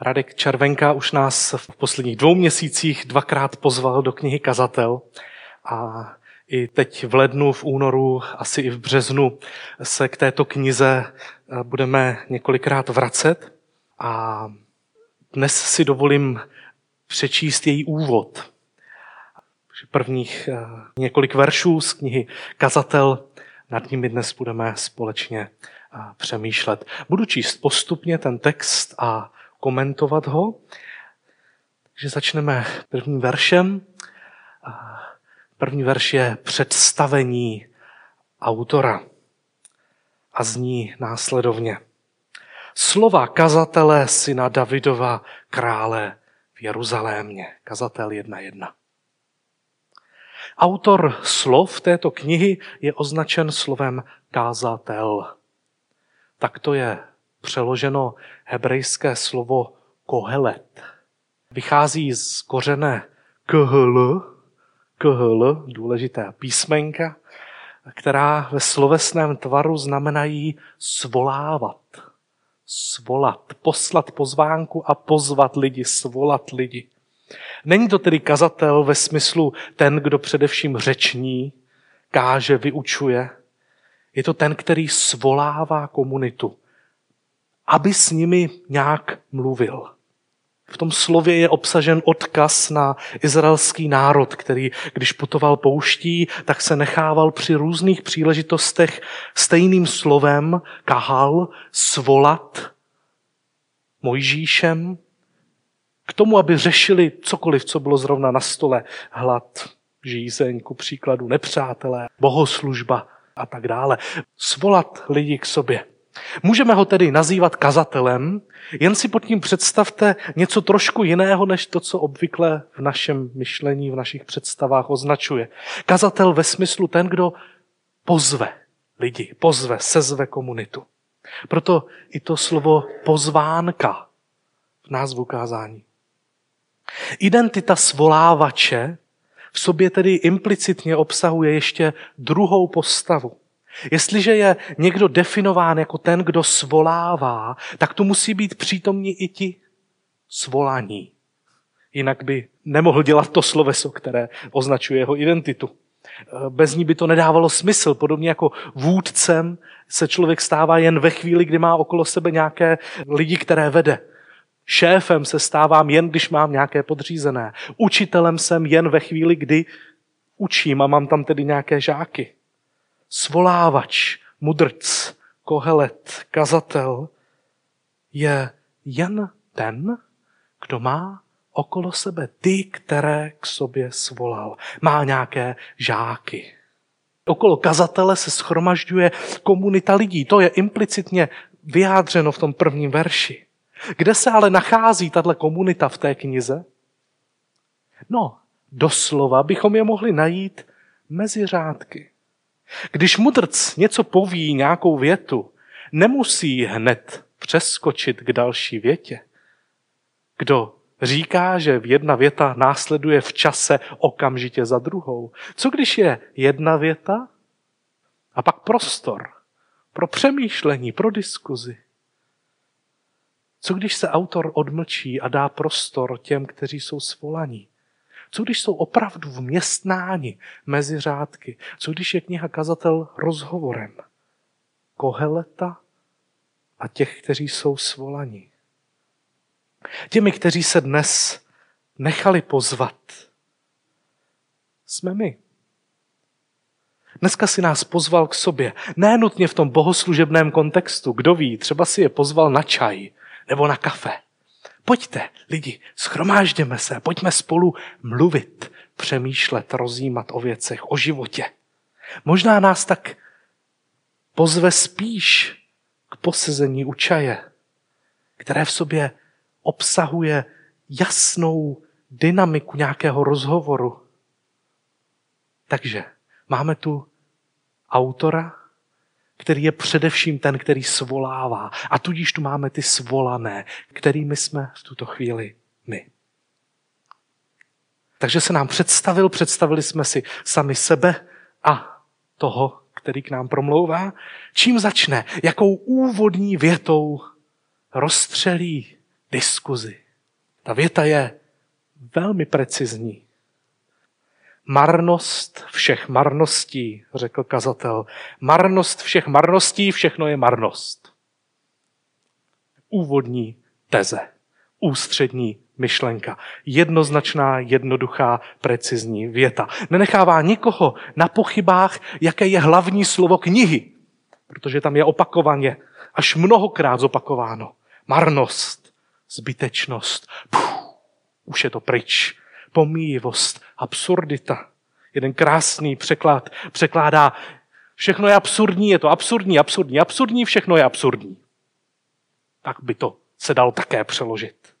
Radek Červenka už nás v posledních dvou měsících dvakrát pozval do knihy Kazatel a i teď v lednu, v únoru, asi i v březnu se k této knize eh, budeme několikrát vracet a dnes si dovolím přečíst její úvod. Prvních eh, několik veršů z knihy Kazatel, nad nimi dnes budeme společně eh, přemýšlet. Budu číst postupně ten text a komentovat ho. Takže začneme prvním veršem. První verš je představení autora a zní následovně. Slova kazatele syna Davidova krále v Jeruzalémě. Kazatel 1.1. Autor slov této knihy je označen slovem kázatel. Tak to je přeloženo hebrejské slovo kohelet. Vychází z kořené khl, khl, důležité písmenka, která ve slovesném tvaru znamenají svolávat, svolat, poslat pozvánku a pozvat lidi, svolat lidi. Není to tedy kazatel ve smyslu ten, kdo především řeční, káže, vyučuje. Je to ten, který svolává komunitu, aby s nimi nějak mluvil. V tom slově je obsažen odkaz na izraelský národ, který, když putoval pouští, tak se nechával při různých příležitostech stejným slovem kahal svolat Mojžíšem k tomu, aby řešili cokoliv, co bylo zrovna na stole. Hlad, žízeň, ku příkladu nepřátelé, bohoslužba a tak dále. Svolat lidi k sobě. Můžeme ho tedy nazývat kazatelem, jen si pod tím představte něco trošku jiného, než to, co obvykle v našem myšlení, v našich představách označuje. Kazatel ve smyslu ten, kdo pozve lidi, pozve, sezve komunitu. Proto i to slovo pozvánka v názvu kázání. Identita svolávače v sobě tedy implicitně obsahuje ještě druhou postavu. Jestliže je někdo definován jako ten, kdo svolává, tak tu musí být přítomní i ti svolaní. Jinak by nemohl dělat to sloveso, které označuje jeho identitu. Bez ní by to nedávalo smysl. Podobně jako vůdcem se člověk stává jen ve chvíli, kdy má okolo sebe nějaké lidi, které vede. Šéfem se stávám jen, když mám nějaké podřízené. Učitelem jsem jen ve chvíli, kdy učím a mám tam tedy nějaké žáky svolávač, mudrc, kohelet, kazatel je jen ten, kdo má okolo sebe ty, které k sobě svolal. Má nějaké žáky. Okolo kazatele se schromažďuje komunita lidí. To je implicitně vyjádřeno v tom prvním verši. Kde se ale nachází tato komunita v té knize? No, doslova bychom je mohli najít mezi řádky. Když mudrc něco poví, nějakou větu, nemusí hned přeskočit k další větě. Kdo říká, že jedna věta následuje v čase okamžitě za druhou. Co když je jedna věta a pak prostor pro přemýšlení, pro diskuzi? Co když se autor odmlčí a dá prostor těm, kteří jsou svolaní? Co když jsou opravdu vměstnáni mezi řádky? Co když je kniha kazatel rozhovorem? Koheleta a těch, kteří jsou svolaní. Těmi, kteří se dnes nechali pozvat, jsme my. Dneska si nás pozval k sobě. Ne nutně v tom bohoslužebném kontextu. Kdo ví, třeba si je pozval na čaj nebo na kafe. Pojďte, lidi, schromážděme se, pojďme spolu mluvit, přemýšlet, rozjímat o věcech, o životě. Možná nás tak pozve spíš k posezení u čaje, které v sobě obsahuje jasnou dynamiku nějakého rozhovoru. Takže máme tu autora, který je především ten, který svolává. A tudíž tu máme ty svolané, kterými jsme v tuto chvíli my. Takže se nám představil, představili jsme si sami sebe a toho, který k nám promlouvá. Čím začne? Jakou úvodní větou rozstřelí diskuzi. Ta věta je velmi precizní. Marnost všech marností, řekl kazatel. Marnost všech marností, všechno je marnost. Úvodní teze, ústřední myšlenka. Jednoznačná, jednoduchá, precizní věta. Nenechává nikoho na pochybách, jaké je hlavní slovo knihy, protože tam je opakovaně, až mnohokrát zopakováno. Marnost, zbytečnost, puh, už je to pryč. Pomíjivost, absurdita. Jeden krásný překlad překládá, všechno je absurdní, je to absurdní, absurdní, absurdní, všechno je absurdní. Tak by to se dalo také přeložit.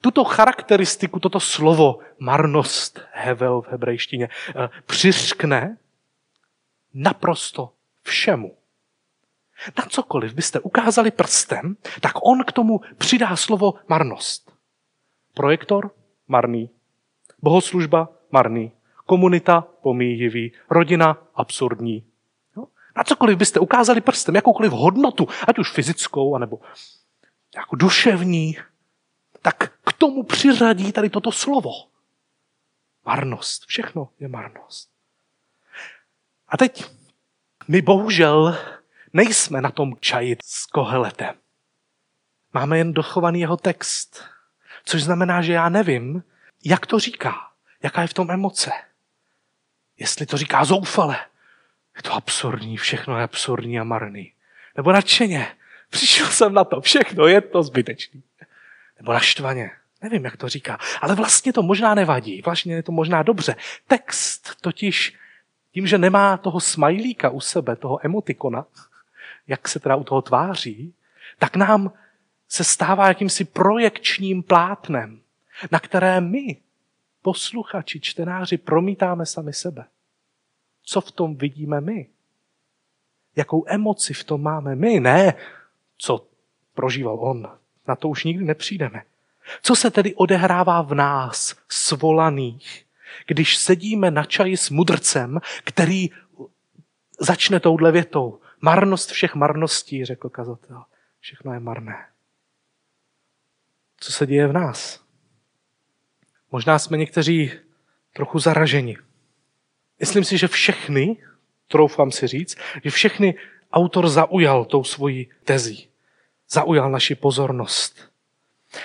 Tuto charakteristiku, toto slovo marnost, hevel v hebrejštině, eh, přiřkne naprosto všemu. Na cokoliv byste ukázali prstem, tak on k tomu přidá slovo marnost. Projektor? Marný. Bohoslužba? Marný. Komunita? Pomíjivý. Rodina? Absurdní. No? Na cokoliv byste ukázali prstem, jakoukoliv hodnotu, ať už fyzickou, anebo jako duševní, tak k tomu přiřadí tady toto slovo. Marnost. Všechno je marnost. A teď my bohužel nejsme na tom čaji s koheletem. Máme jen dochovaný jeho text. Což znamená, že já nevím, jak to říká, jaká je v tom emoce. Jestli to říká zoufale, je to absurdní, všechno je absurdní a marný. Nebo nadšeně, přišel jsem na to, všechno je to zbytečný. Nebo naštvaně, nevím, jak to říká. Ale vlastně to možná nevadí, vlastně je to možná dobře. Text totiž tím, že nemá toho smajlíka u sebe, toho emotikona, jak se teda u toho tváří, tak nám se stává jakýmsi projekčním plátnem, na které my, posluchači, čtenáři, promítáme sami sebe. Co v tom vidíme my? Jakou emoci v tom máme my? Ne, co prožíval on. Na to už nikdy nepřijdeme. Co se tedy odehrává v nás, svolaných, když sedíme na čaji s mudrcem, který začne touhle větou. Marnost všech marností, řekl kazatel. Všechno je marné co se děje v nás. Možná jsme někteří trochu zaraženi. Myslím si, že všechny, troufám si říct, že všechny autor zaujal tou svojí tezí. Zaujal naši pozornost.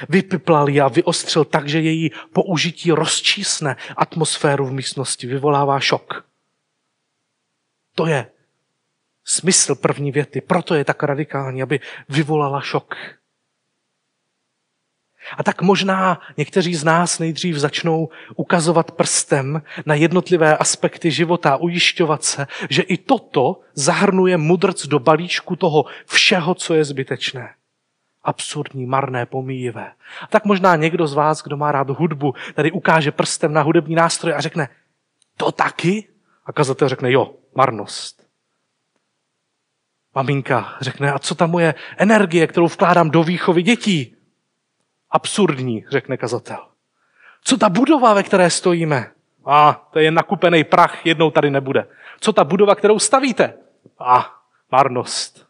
Vypiplal ji a vyostřil tak, že její použití rozčísne atmosféru v místnosti, vyvolává šok. To je smysl první věty, proto je tak radikální, aby vyvolala šok. A tak možná někteří z nás nejdřív začnou ukazovat prstem na jednotlivé aspekty života ujišťovat se, že i toto zahrnuje mudrc do balíčku toho všeho, co je zbytečné. Absurdní, marné, pomíjivé. A tak možná někdo z vás, kdo má rád hudbu, tady ukáže prstem na hudební nástroj a řekne, to taky? A kazatel řekne, jo, marnost. Maminka řekne, a co ta moje energie, kterou vkládám do výchovy dětí? Absurdní, řekne kazatel. Co ta budova, ve které stojíme? A, to je nakupený prach, jednou tady nebude. Co ta budova, kterou stavíte? A, marnost.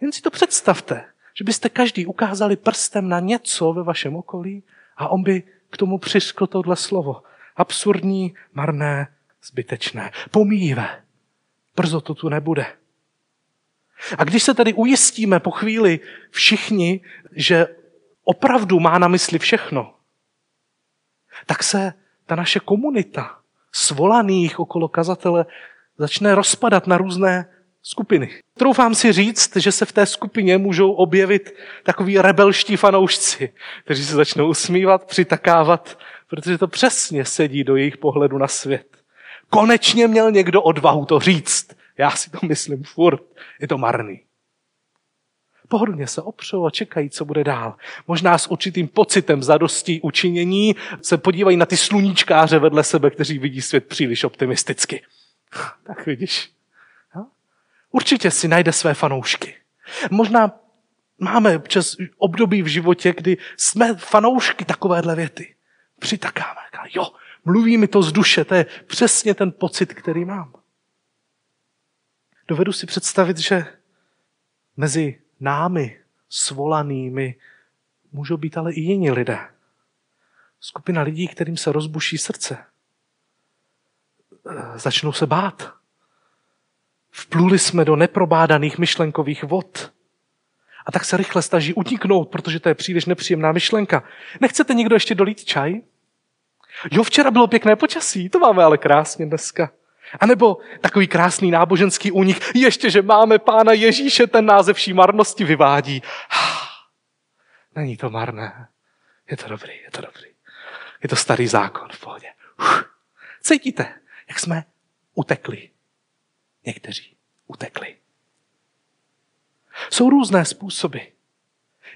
Jen si to představte, že byste každý ukázali prstem na něco ve vašem okolí a on by k tomu přiškl tohle slovo. Absurdní, marné, zbytečné, pomíjivé. Brzo to tu nebude. A když se tedy ujistíme po chvíli všichni, že opravdu má na mysli všechno, tak se ta naše komunita svolaných okolo kazatele začne rozpadat na různé skupiny. Troufám si říct, že se v té skupině můžou objevit takový rebelští fanoušci, kteří se začnou usmívat, přitakávat, protože to přesně sedí do jejich pohledu na svět. Konečně měl někdo odvahu to říct. Já si to myslím furt. Je to marný. Pohodlně se opřou a čekají, co bude dál. Možná s určitým pocitem zadostí učinění se podívají na ty sluníčkáře vedle sebe, kteří vidí svět příliš optimisticky. Tak vidíš. Určitě si najde své fanoušky. Možná máme přes období v životě, kdy jsme fanoušky takovéhle věty. Přitakáme. Jo, mluví mi to z duše, to je přesně ten pocit, který mám. Dovedu si představit, že mezi námi svolanými můžou být ale i jiní lidé. Skupina lidí, kterým se rozbuší srdce. Eh, začnou se bát. Vpluli jsme do neprobádaných myšlenkových vod. A tak se rychle staží utíknout, protože to je příliš nepříjemná myšlenka. Nechcete někdo ještě dolít čaj? Jo, včera bylo pěkné počasí, to máme ale krásně dneska. A nebo takový krásný náboženský únik, ještě, že máme pána Ježíše, ten název vší marnosti vyvádí. Není to marné. Je to dobrý, je to dobrý. Je to starý zákon v pohodě. Cítíte, jak jsme utekli. Někteří utekli. Jsou různé způsoby,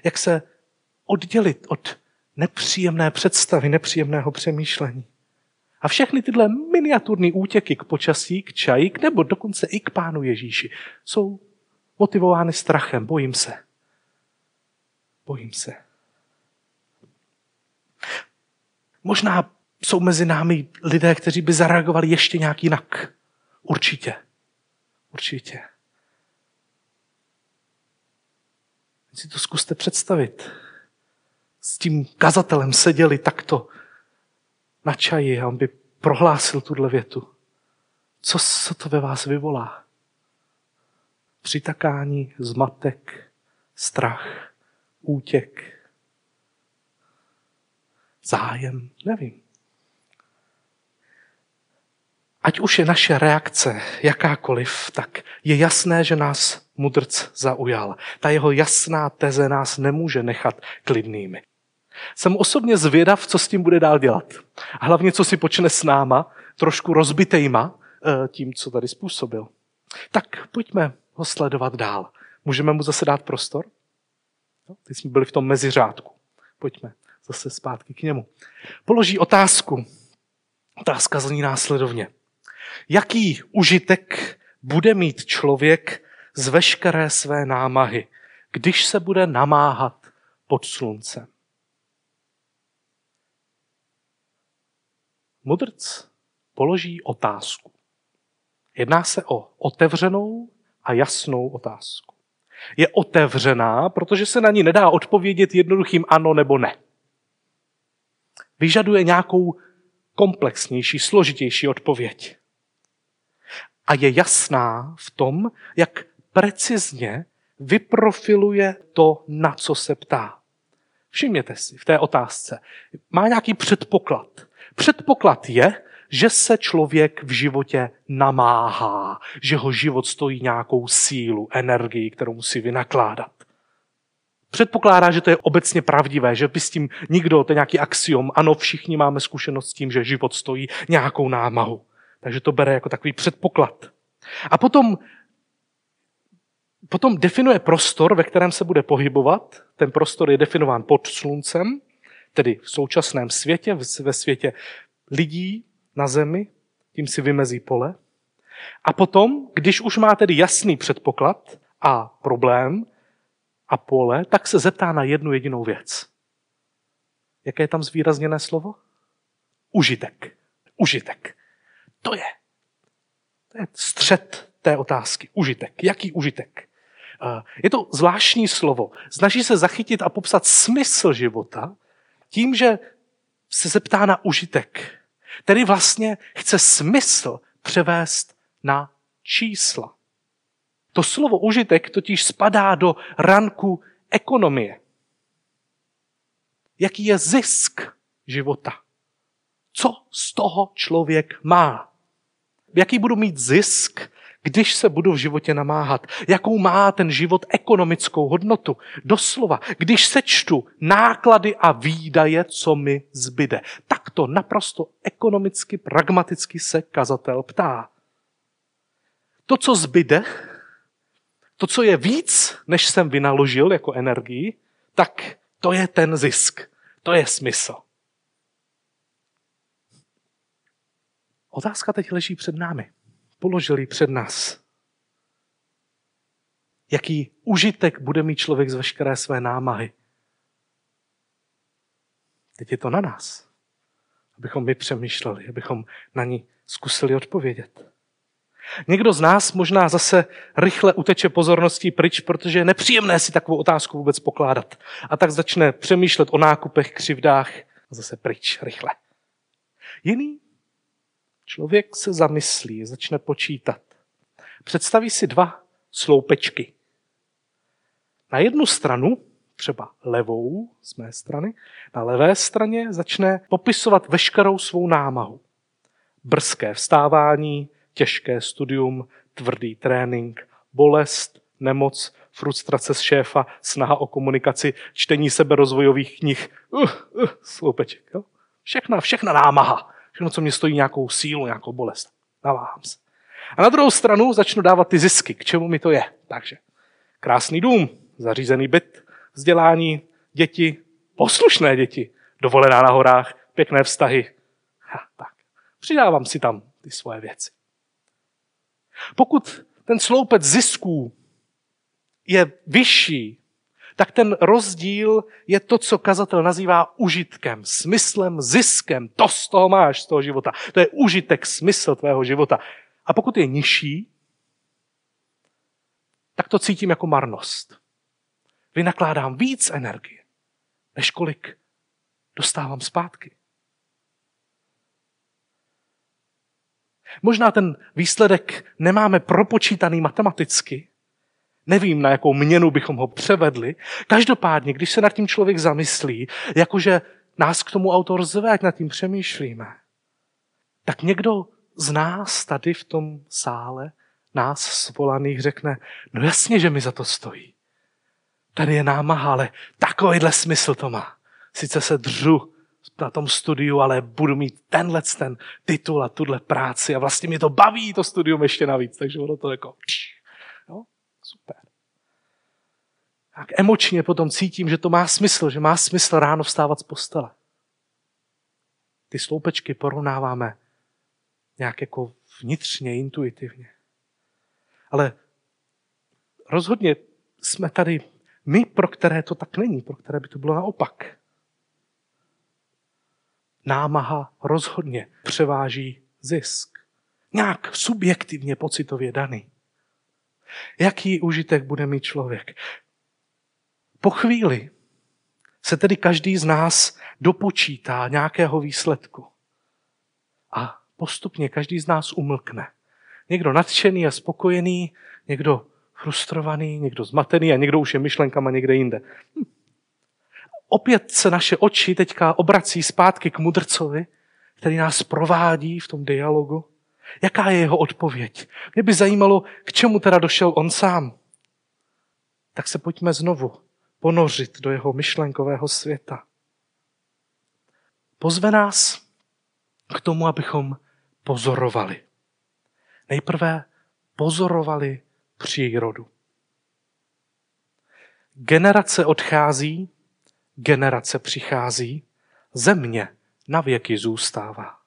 jak se oddělit od nepříjemné představy, nepříjemného přemýšlení. A všechny tyhle miniaturní útěky k počasí, k čaji, nebo dokonce i k pánu Ježíši jsou motivovány strachem. Bojím se. Bojím se. Možná jsou mezi námi lidé, kteří by zareagovali ještě nějak jinak. Určitě. Určitě. Si to zkuste představit. S tím kazatelem seděli takto na čaji a on by prohlásil tuhle větu. Co, co to ve vás vyvolá? Přitakání, zmatek, strach, útěk, zájem, nevím. Ať už je naše reakce jakákoliv, tak je jasné, že nás mudrc zaujal. Ta jeho jasná teze nás nemůže nechat klidnými. Jsem osobně zvědav, co s tím bude dál dělat. Hlavně, co si počne s náma, trošku rozbitejma eh, tím, co tady způsobil. Tak pojďme ho sledovat dál. Můžeme mu zase dát prostor? No, teď jsme byli v tom meziřádku. Pojďme zase zpátky k němu. Položí otázku. Otázka zní následovně. Jaký užitek bude mít člověk z veškeré své námahy, když se bude namáhat pod sluncem? Mudrc položí otázku. Jedná se o otevřenou a jasnou otázku. Je otevřená, protože se na ní nedá odpovědět jednoduchým ano nebo ne. Vyžaduje nějakou komplexnější, složitější odpověď. A je jasná v tom, jak precizně vyprofiluje to, na co se ptá. Všimněte si v té otázce. Má nějaký předpoklad. Předpoklad je, že se člověk v životě namáhá, že ho život stojí nějakou sílu, energii, kterou musí vynakládat. Předpokládá, že to je obecně pravdivé, že by s tím nikdo, to je nějaký axiom, ano, všichni máme zkušenost s tím, že život stojí nějakou námahu. Takže to bere jako takový předpoklad. A potom, potom definuje prostor, ve kterém se bude pohybovat. Ten prostor je definován pod sluncem, tedy v současném světě, ve světě lidí na zemi, tím si vymezí pole. A potom, když už má tedy jasný předpoklad a problém a pole, tak se zeptá na jednu jedinou věc. Jaké je tam zvýrazněné slovo? Užitek. Užitek. To je. To je střed té otázky. Užitek. Jaký užitek? Eh, je to zvláštní slovo. Snaží se zachytit a popsat smysl života tím, že se zeptá na užitek. Tedy vlastně chce smysl převést na čísla. To slovo užitek totiž spadá do ranku ekonomie. Jaký je zisk života? Co z toho člověk má? Jaký budu mít zisk, když se budu v životě namáhat? Jakou má ten život ekonomickou hodnotu? Doslova, když sečtu náklady a výdaje, co mi zbyde. Tak to naprosto ekonomicky, pragmaticky se kazatel ptá. To, co zbyde, to, co je víc, než jsem vynaložil jako energii, tak to je ten zisk. To je smysl. Otázka teď leží před námi. Položili před nás. Jaký užitek bude mít člověk z veškeré své námahy? Teď je to na nás, abychom my přemýšleli, abychom na ní zkusili odpovědět. Někdo z nás možná zase rychle uteče pozorností pryč, protože je nepříjemné si takovou otázku vůbec pokládat. A tak začne přemýšlet o nákupech, křivdách a zase pryč rychle. Jiný člověk se zamyslí, začne počítat. Představí si dva sloupečky. Na jednu stranu, třeba levou z mé strany, na levé straně začne popisovat veškerou svou námahu. Brzké vstávání, těžké studium, tvrdý trénink, bolest, nemoc, frustrace z šéfa, snaha o komunikaci, čtení seberozvojových knih, uh, uh, sloupeček. Jo? Všechna, všechna námaha. Všechno, co mě stojí nějakou sílu, nějakou bolest. Naváhám se. A na druhou stranu začnu dávat ty zisky, k čemu mi to je. Takže krásný dům, zařízený byt, vzdělání, děti, poslušné děti, dovolená na horách, pěkné vztahy. Ha, tak. Přidávám si tam ty svoje věci. Pokud ten sloupec zisků je vyšší, tak ten rozdíl je to, co kazatel nazývá užitkem, smyslem, ziskem. To z toho máš, z toho života. To je užitek, smysl tvého života. A pokud je nižší, tak to cítím jako marnost. Vynakládám víc energie, než kolik dostávám zpátky. Možná ten výsledek nemáme propočítaný matematicky, nevím, na jakou měnu bychom ho převedli. Každopádně, když se nad tím člověk zamyslí, jakože nás k tomu autor zve, ať nad tím přemýšlíme, tak někdo z nás tady v tom sále, nás svolaných, řekne, no jasně, že mi za to stojí. Tady je námaha, ale takovýhle smysl to má. Sice se dřu na tom studiu, ale budu mít tenhle ten titul a tuhle práci a vlastně mě to baví, to studium ještě navíc, takže ono to jako... Jo, super. Tak emočně potom cítím, že to má smysl, že má smysl ráno vstávat z postele. Ty sloupečky porovnáváme nějak jako vnitřně, intuitivně. Ale rozhodně jsme tady my, pro které to tak není, pro které by to bylo naopak. Námaha rozhodně převáží zisk. Nějak subjektivně pocitově daný. Jaký užitek bude mít člověk? Po chvíli se tedy každý z nás dopočítá nějakého výsledku. A postupně každý z nás umlkne. Někdo nadšený a spokojený, někdo frustrovaný, někdo zmatený a někdo už je myšlenkama někde jinde. Hm. Opět se naše oči teďka obrací zpátky k mudrcovi, který nás provádí v tom dialogu. Jaká je jeho odpověď? Mě by zajímalo, k čemu teda došel on sám. Tak se pojďme znovu ponořit do jeho myšlenkového světa. Pozve nás k tomu, abychom pozorovali. Nejprve pozorovali přírodu. Generace odchází, generace přichází, země na věky zůstává.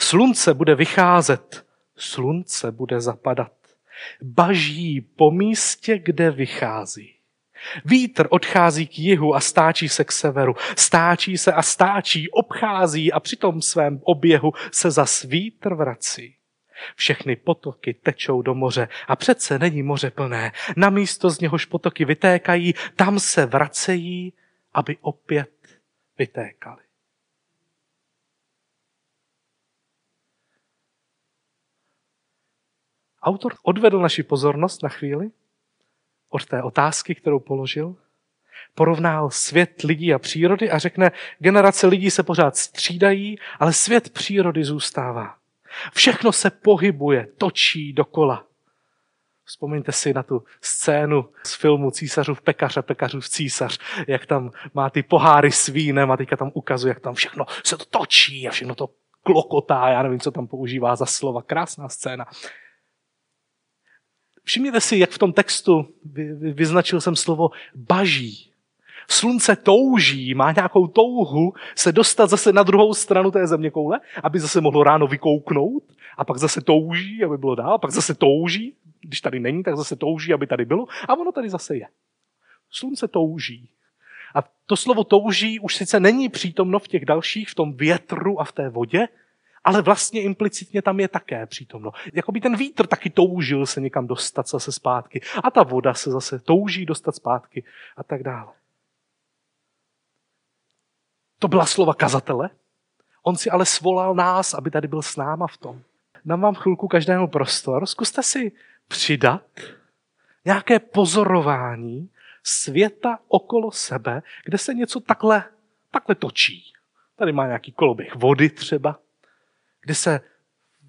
Slunce bude vycházet, slunce bude zapadat. Baží po místě, kde vychází. Vítr odchází k jihu a stáčí se k severu. Stáčí se a stáčí, obchází a při tom svém oběhu se zas vítr vrací. Všechny potoky tečou do moře a přece není moře plné. Na místo z něhož potoky vytékají, tam se vracejí, aby opět vytékaly. Autor odvedl naši pozornost na chvíli od té otázky, kterou položil, porovnal svět lidí a přírody a řekne, generace lidí se pořád střídají, ale svět přírody zůstává. Všechno se pohybuje, točí dokola. Vzpomeňte si na tu scénu z filmu Císařův pekař a pekařův císař, jak tam má ty poháry s vínem a teďka tam ukazuje, jak tam všechno se to točí a všechno to klokotá, já nevím, co tam používá za slova. Krásná scéna. Všimněte si, jak v tom textu vyznačil jsem slovo baží. Slunce touží, má nějakou touhu se dostat zase na druhou stranu té země koule, aby zase mohlo ráno vykouknout a pak zase touží, aby bylo dál, pak zase touží, když tady není, tak zase touží, aby tady bylo a ono tady zase je. Slunce touží. A to slovo touží už sice není přítomno v těch dalších, v tom větru a v té vodě, ale vlastně implicitně tam je také přítomno. Jakoby ten vítr taky toužil se někam dostat zase zpátky a ta voda se zase touží dostat zpátky a tak dále. To byla slova kazatele. On si ale svolal nás, aby tady byl s náma v tom. Dám vám chvilku každému prostor. Zkuste si přidat nějaké pozorování světa okolo sebe, kde se něco takhle, takhle točí. Tady má nějaký koloběh vody třeba, kde se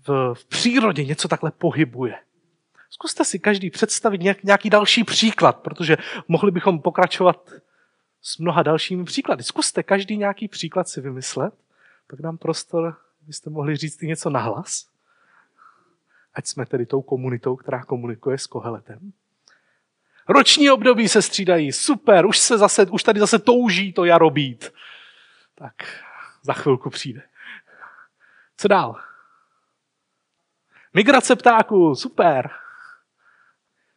v, v přírodě něco takhle pohybuje. Zkuste si každý představit nějaký další příklad, protože mohli bychom pokračovat s mnoha dalšími příklady. Zkuste každý nějaký příklad si vymyslet, pak dám prostor, abyste mohli říct i něco nahlas. Ať jsme tedy tou komunitou, která komunikuje s Koheletem. Roční období se střídají, super, už, se zase, už tady zase touží to jaro být. Tak za chvilku přijde. Co dál? Migrace ptáků, super.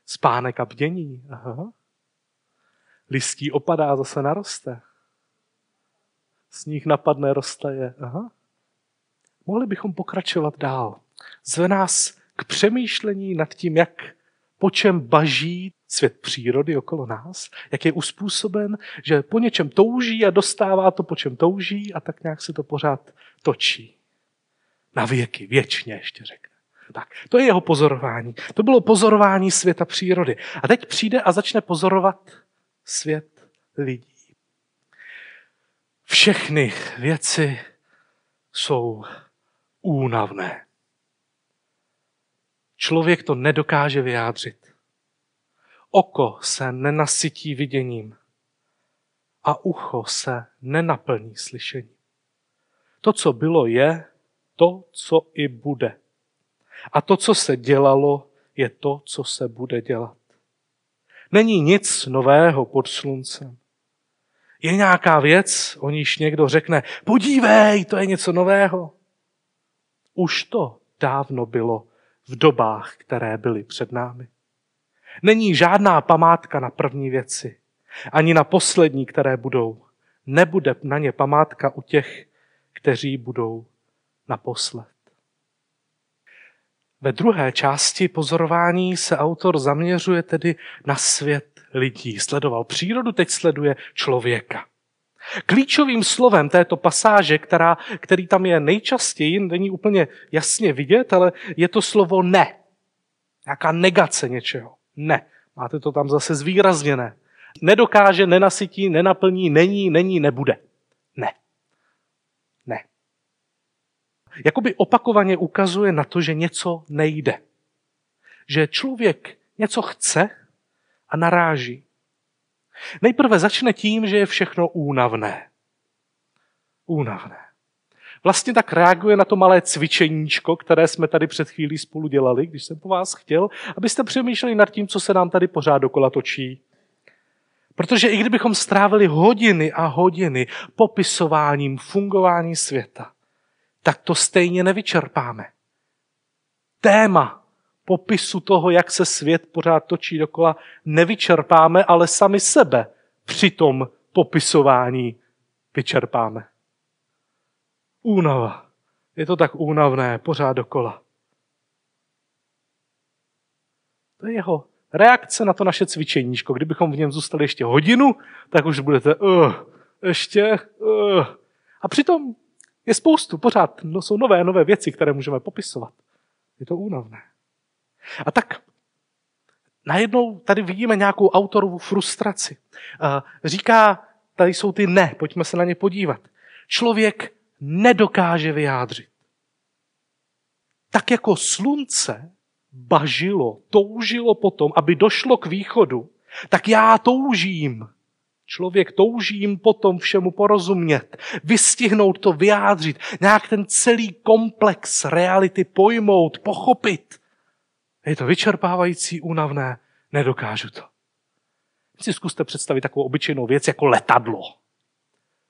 Spánek a bdění. Aha. Listí opadá, zase naroste. Sníh napadne, roztaje. Aha. Mohli bychom pokračovat dál. Zve nás k přemýšlení nad tím, jak po čem baží svět přírody okolo nás, jak je uspůsoben, že po něčem touží a dostává to, po čem touží a tak nějak se to pořád točí. Na věky, věčně ještě řekne. Tak, to je jeho pozorování. To bylo pozorování světa přírody. A teď přijde a začne pozorovat svět lidí. Všechny věci jsou únavné. Člověk to nedokáže vyjádřit. Oko se nenasytí viděním a ucho se nenaplní slyšením. To, co bylo, je to, co i bude. A to, co se dělalo, je to, co se bude dělat. Není nic nového pod sluncem. Je nějaká věc, o níž někdo řekne, podívej, to je něco nového. Už to dávno bylo v dobách, které byly před námi. Není žádná památka na první věci, ani na poslední, které budou. Nebude na ně památka u těch, kteří budou naposled. Ve druhé části pozorování se autor zaměřuje tedy na svět lidí. Sledoval přírodu, teď sleduje člověka. Klíčovým slovem této pasáže, která, který tam je nejčastěji, není úplně jasně vidět, ale je to slovo ne. Nějaká negace něčeho. Ne. Máte to tam zase zvýrazněné. Nedokáže, nenasytí, nenaplní, není, není, nebude. Ne. Ne. Jakoby opakovaně ukazuje na to, že něco nejde. Že člověk něco chce a naráží. Nejprve začne tím, že je všechno únavné. Únavné. Vlastně tak reaguje na to malé cvičeníčko, které jsme tady před chvílí spolu dělali, když jsem po vás chtěl, abyste přemýšleli nad tím, co se nám tady pořád dokola točí. Protože i kdybychom strávili hodiny a hodiny popisováním fungování světa, tak to stejně nevyčerpáme. Téma popisu toho, jak se svět pořád točí dokola, nevyčerpáme, ale sami sebe při tom popisování vyčerpáme. Únava. Je to tak únavné, pořád dokola. To je jeho reakce na to naše cvičeníčko. Kdybychom v něm zůstali ještě hodinu, tak už budete, uh, ještě, uh. A přitom je spoustu, pořád no, jsou nové, nové věci, které můžeme popisovat. Je to únavné. A tak najednou tady vidíme nějakou autorovu frustraci. Říká, tady jsou ty ne, pojďme se na ně podívat. Člověk nedokáže vyjádřit. Tak jako slunce bažilo, toužilo potom, aby došlo k východu, tak já toužím. Člověk toužím potom všemu porozumět, vystihnout to, vyjádřit, nějak ten celý komplex reality pojmout, pochopit. Je to vyčerpávající, únavné, nedokážu to. Si zkuste představit takovou obyčejnou věc jako letadlo.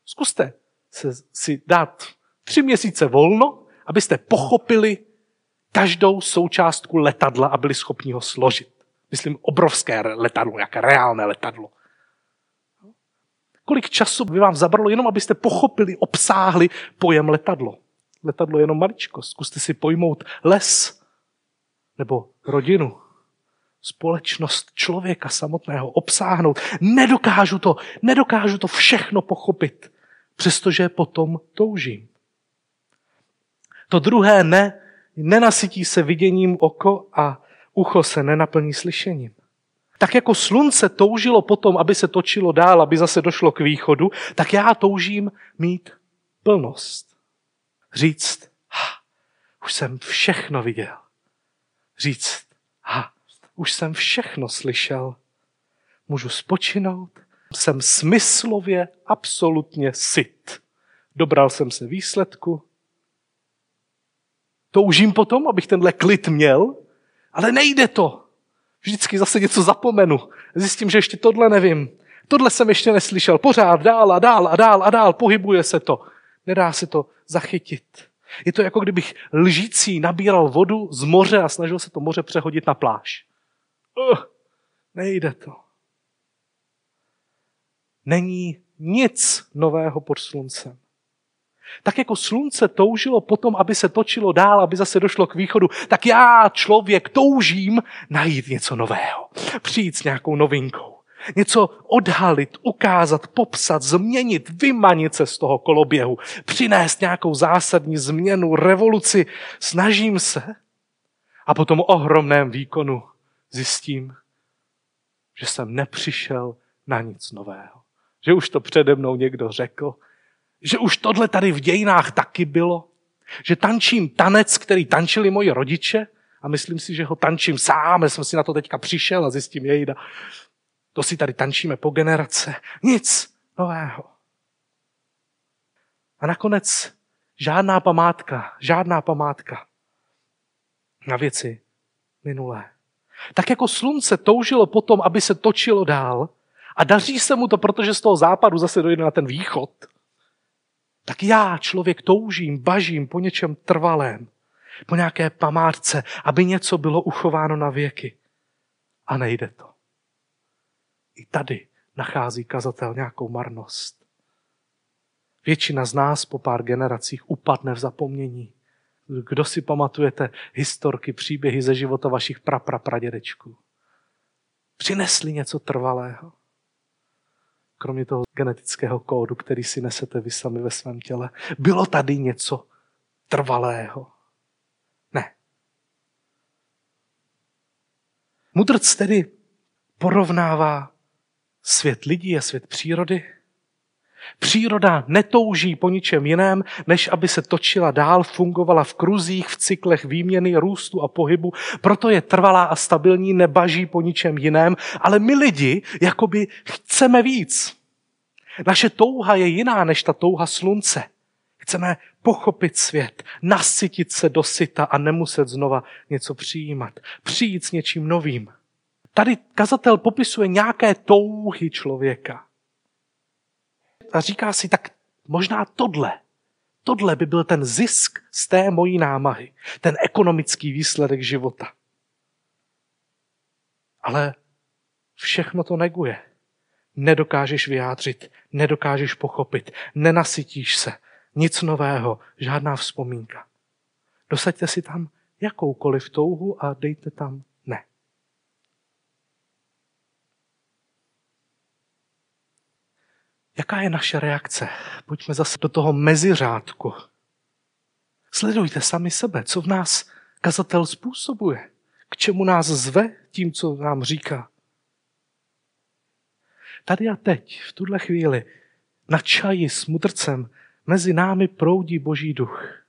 Zkuste se, si dát tři měsíce volno, abyste pochopili každou součástku letadla a byli schopni ho složit. Myslím obrovské letadlo, jaké reálné letadlo. Kolik času by vám zabralo jenom, abyste pochopili, obsáhli pojem letadlo. letadlo je jenom maličko. Zkuste si pojmout les nebo rodinu, společnost člověka samotného obsáhnout. Nedokážu to, nedokážu to všechno pochopit, přestože potom toužím. To druhé ne, nenasytí se viděním oko a ucho se nenaplní slyšením. Tak jako slunce toužilo potom, aby se točilo dál, aby zase došlo k východu, tak já toužím mít plnost. Říct, ha, už jsem všechno viděl. Říct, ha, už jsem všechno slyšel. Můžu spočinout, jsem smyslově absolutně syt. Dobral jsem se výsledku. Toužím potom, abych tenhle klid měl, ale nejde to. Vždycky zase něco zapomenu. Zjistím, že ještě tohle nevím. Tohle jsem ještě neslyšel. Pořád dál a dál a dál a dál. Pohybuje se to. Nedá se to zachytit. Je to jako kdybych lžící nabíral vodu z moře a snažil se to moře přehodit na pláž. Uh, nejde to. Není nic nového pod sluncem. Tak jako slunce toužilo potom, aby se točilo dál, aby zase došlo k východu, tak já, člověk, toužím najít něco nového. Přijít s nějakou novinkou. Něco odhalit, ukázat, popsat, změnit, vymanit se z toho koloběhu, přinést nějakou zásadní změnu, revoluci. Snažím se a po tom ohromném výkonu zjistím, že jsem nepřišel na nic nového. Že už to přede mnou někdo řekl, že už tohle tady v dějinách taky bylo, že tančím tanec, který tančili moji rodiče a myslím si, že ho tančím sám, já jsem si na to teďka přišel a zjistím, jejda, to si tady tančíme po generace. Nic nového. A nakonec žádná památka, žádná památka na věci minulé. Tak jako slunce toužilo potom, aby se točilo dál a daří se mu to, protože z toho západu zase dojde na ten východ, tak já, člověk, toužím, bažím po něčem trvalém, po nějaké památce, aby něco bylo uchováno na věky. A nejde to. I tady nachází kazatel nějakou marnost. Většina z nás po pár generacích upadne v zapomnění. Kdo si pamatujete historky, příběhy ze života vašich praprapradědečků? Přinesli něco trvalého? Kromě toho genetického kódu, který si nesete vy sami ve svém těle. Bylo tady něco trvalého? Ne. Mudrc tedy porovnává svět lidí a svět přírody Příroda netouží po ničem jiném, než aby se točila dál, fungovala v kruzích, v cyklech výměny, růstu a pohybu. Proto je trvalá a stabilní, nebaží po ničem jiném. Ale my lidi jakoby chceme víc. Naše touha je jiná než ta touha slunce. Chceme pochopit svět, nasytit se do syta a nemuset znova něco přijímat. Přijít s něčím novým. Tady kazatel popisuje nějaké touhy člověka a říká si, tak možná tohle, tohle by byl ten zisk z té mojí námahy, ten ekonomický výsledek života. Ale všechno to neguje. Nedokážeš vyjádřit, nedokážeš pochopit, nenasytíš se, nic nového, žádná vzpomínka. Dosaďte si tam jakoukoliv touhu a dejte tam Jaká je naše reakce? Pojďme zase do toho meziřádku. Sledujte sami sebe, co v nás kazatel způsobuje. K čemu nás zve tím, co nám říká. Tady a teď, v tuhle chvíli, na čaji s mudrcem, mezi námi proudí Boží duch.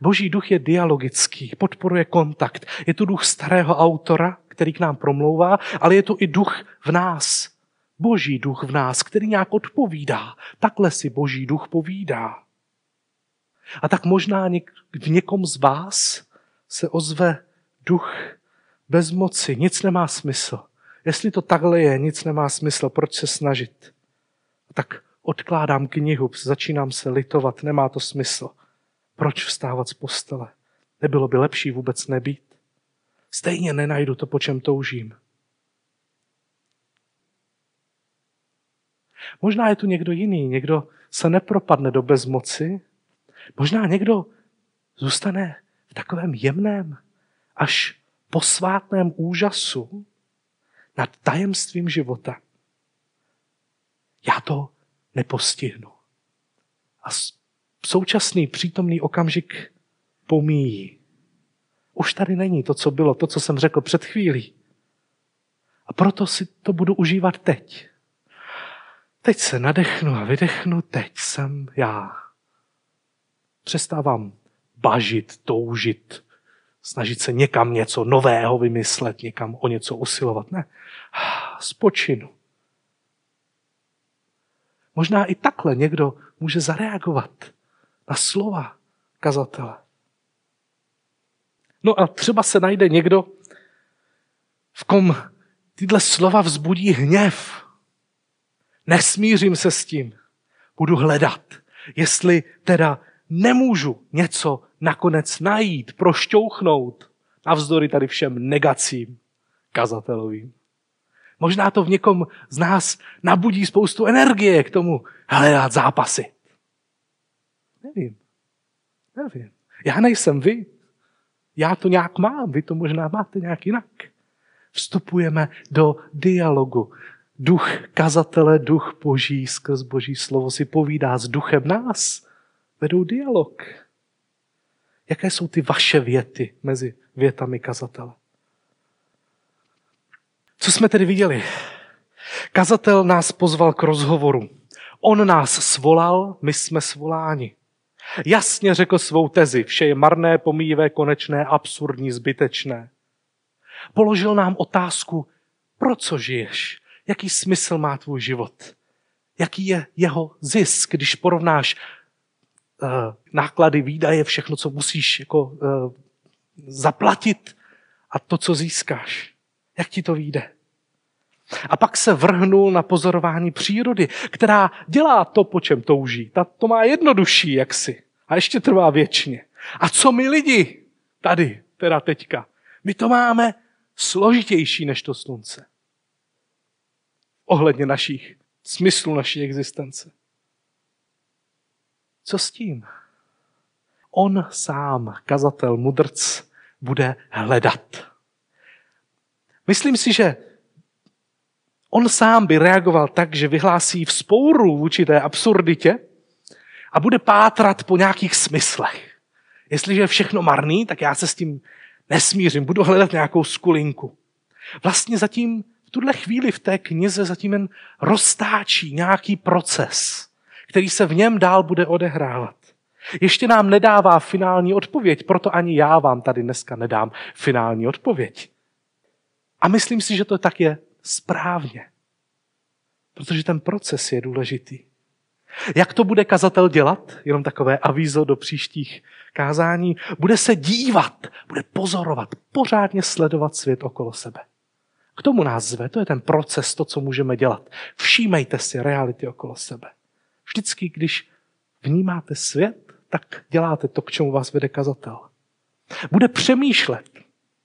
Boží duch je dialogický, podporuje kontakt. Je tu duch starého autora, který k nám promlouvá, ale je tu i duch v nás, boží duch v nás, který nějak odpovídá. Takhle si boží duch povídá. A tak možná v někom z vás se ozve duch bez moci. Nic nemá smysl. Jestli to takhle je, nic nemá smysl. Proč se snažit? Tak odkládám knihu, začínám se litovat, nemá to smysl. Proč vstávat z postele? Nebylo by lepší vůbec nebýt? Stejně nenajdu to, po čem toužím. Možná je tu někdo jiný, někdo se nepropadne do bezmoci, možná někdo zůstane v takovém jemném, až posvátném úžasu nad tajemstvím života. Já to nepostihnu. A současný přítomný okamžik pomíjí. Už tady není to, co bylo, to, co jsem řekl před chvílí. A proto si to budu užívat teď. Teď se nadechnu a vydechnu, teď jsem já. Přestávám bažit, toužit, snažit se někam něco nového vymyslet, někam o něco usilovat. Ne, spočinu. Možná i takhle někdo může zareagovat na slova kazatele. No a třeba se najde někdo, v kom tyhle slova vzbudí hněv. Nesmířím se s tím. Budu hledat, jestli teda nemůžu něco nakonec najít, prošťouchnout, navzdory tady všem negacím kazatelovým. Možná to v někom z nás nabudí spoustu energie k tomu hledat zápasy. Nevím. Nevím. Já nejsem vy. Já to nějak mám, vy to možná máte nějak jinak. Vstupujeme do dialogu. Duch kazatele, duch boží skrz boží slovo si povídá s duchem nás. Vedou dialog. Jaké jsou ty vaše věty mezi větami kazatele? Co jsme tedy viděli? Kazatel nás pozval k rozhovoru. On nás svolal, my jsme svoláni. Jasně řekl svou tezi, vše je marné, pomíjivé, konečné, absurdní, zbytečné. Položil nám otázku, pro co žiješ? Jaký smysl má tvůj život? Jaký je jeho zisk, když porovnáš uh, náklady, výdaje, všechno, co musíš jako, uh, zaplatit a to, co získáš? Jak ti to vyjde? A pak se vrhnul na pozorování přírody, která dělá to, po čem touží. Ta to má jednodušší jaksi. A ještě trvá věčně. A co my lidi tady, teda teďka? My to máme složitější než to slunce. Ohledně našich smyslu naší existence. Co s tím? On sám, kazatel, mudrc, bude hledat. Myslím si, že on sám by reagoval tak, že vyhlásí vzpouru vůči té absurditě a bude pátrat po nějakých smyslech. Jestliže je všechno marný, tak já se s tím nesmířím, budu hledat nějakou skulinku. Vlastně zatím v tuhle chvíli v té knize zatím jen roztáčí nějaký proces, který se v něm dál bude odehrávat. Ještě nám nedává finální odpověď, proto ani já vám tady dneska nedám finální odpověď. A myslím si, že to tak je správně. Protože ten proces je důležitý. Jak to bude kazatel dělat? Jenom takové avízo do příštích kázání. Bude se dívat, bude pozorovat, pořádně sledovat svět okolo sebe. K tomu nás zve, to je ten proces, to, co můžeme dělat. Všímejte si reality okolo sebe. Vždycky, když vnímáte svět, tak děláte to, k čemu vás vede kazatel. Bude přemýšlet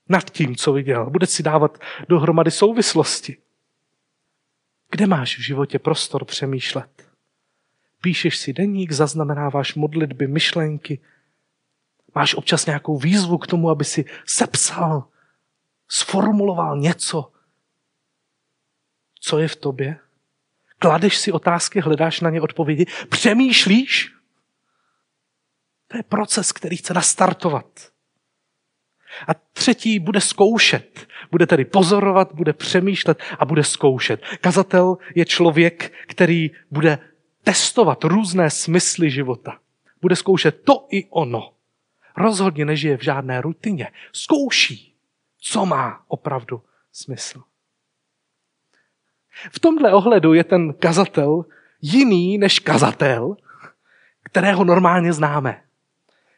nad tím, co viděl. Bude si dávat dohromady souvislosti. Kde máš v životě prostor přemýšlet? Píšeš si deník, zaznamenáváš modlitby, myšlenky. Máš občas nějakou výzvu k tomu, aby si sepsal, sformuloval něco, co je v tobě. Kladeš si otázky, hledáš na ně odpovědi, přemýšlíš. To je proces, který chce nastartovat. A třetí bude zkoušet. Bude tedy pozorovat, bude přemýšlet a bude zkoušet. Kazatel je člověk, který bude testovat různé smysly života. Bude zkoušet to i ono. Rozhodně nežije v žádné rutině. Zkouší, co má opravdu smysl. V tomhle ohledu je ten kazatel jiný než kazatel, kterého normálně známe.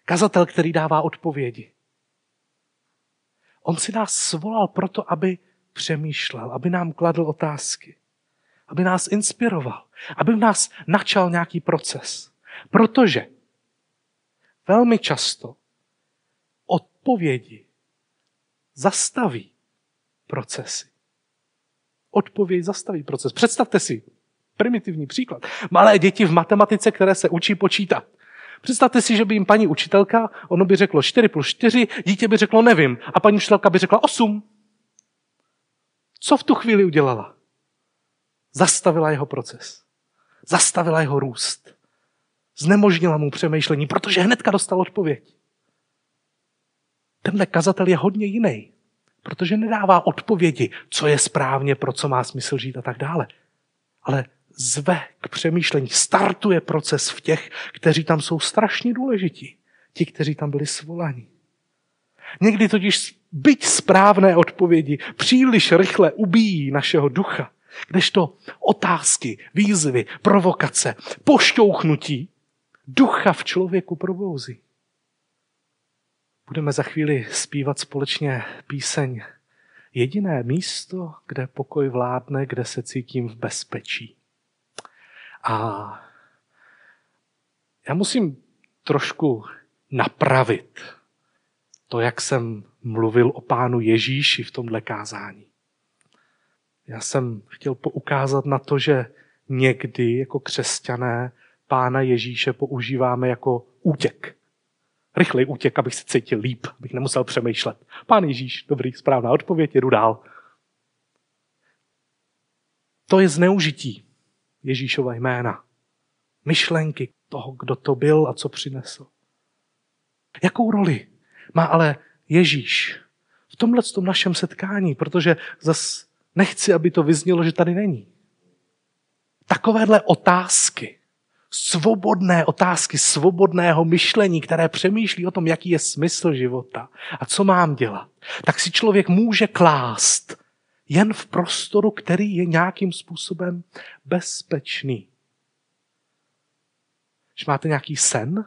Kazatel, který dává odpovědi. On si nás svolal proto, aby přemýšlel, aby nám kladl otázky, aby nás inspiroval, aby v nás načal nějaký proces. Protože velmi často odpovědi zastaví procesy. Odpověď zastaví proces. Představte si primitivní příklad. Malé děti v matematice, které se učí počítat. Představte si, že by jim paní učitelka, ono by řeklo 4 plus 4, dítě by řeklo nevím a paní učitelka by řekla 8. Co v tu chvíli udělala? Zastavila jeho proces. Zastavila jeho růst. Znemožnila mu přemýšlení, protože hnedka dostal odpověď. Tenhle kazatel je hodně jiný, protože nedává odpovědi, co je správně, pro co má smysl žít a tak dále. Ale zve k přemýšlení, startuje proces v těch, kteří tam jsou strašně důležití. Ti, kteří tam byli svolaní. Někdy totiž byť správné odpovědi příliš rychle ubíjí našeho ducha, kdežto otázky, výzvy, provokace, pošťouchnutí ducha v člověku probouzí. Budeme za chvíli zpívat společně píseň Jediné místo, kde pokoj vládne, kde se cítím v bezpečí. A já musím trošku napravit to, jak jsem mluvil o pánu Ježíši v tomhle kázání. Já jsem chtěl poukázat na to, že někdy jako křesťané pána Ježíše používáme jako útěk. Rychlej útěk, abych se cítil líp, abych nemusel přemýšlet. Pán Ježíš, dobrý, správná odpověď, jedu dál. To je zneužití Ježíšova jména. Myšlenky toho, kdo to byl a co přinesl. Jakou roli má ale Ježíš v tomhle tom našem setkání, protože zas nechci, aby to vyznělo, že tady není. Takovéhle otázky, svobodné otázky, svobodného myšlení, které přemýšlí o tom, jaký je smysl života a co mám dělat, tak si člověk může klást jen v prostoru, který je nějakým způsobem bezpečný. Když máte nějaký sen,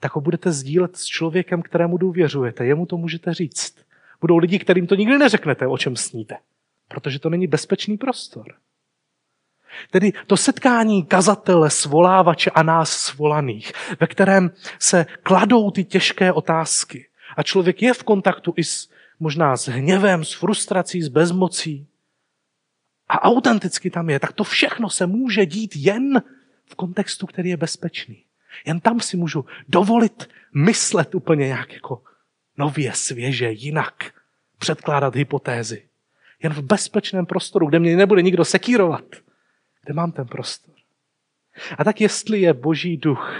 tak ho budete sdílet s člověkem, kterému důvěřujete. Jemu to můžete říct. Budou lidi, kterým to nikdy neřeknete, o čem sníte, protože to není bezpečný prostor. Tedy to setkání kazatele, svolávače a nás svolaných, ve kterém se kladou ty těžké otázky. A člověk je v kontaktu i s, možná s hněvem, s frustrací, s bezmocí. A autenticky tam je. Tak to všechno se může dít jen v kontextu, který je bezpečný. Jen tam si můžu dovolit myslet úplně nějak jako nově, svěže, jinak. Předkládat hypotézy. Jen v bezpečném prostoru, kde mě nebude nikdo sekírovat. Kde mám ten prostor. A tak jestli je boží duch,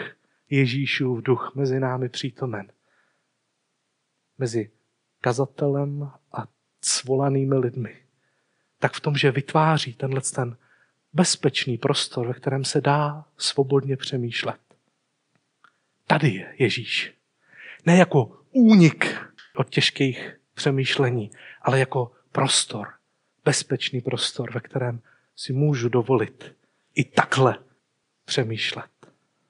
Ježíšův duch mezi námi přítomen, mezi kazatelem a svolanými lidmi, tak v tom, že vytváří tenhle ten bezpečný prostor, ve kterém se dá svobodně přemýšlet. Tady je Ježíš. Ne jako únik od těžkých přemýšlení, ale jako prostor, bezpečný prostor, ve kterém si můžu dovolit i takhle přemýšlet.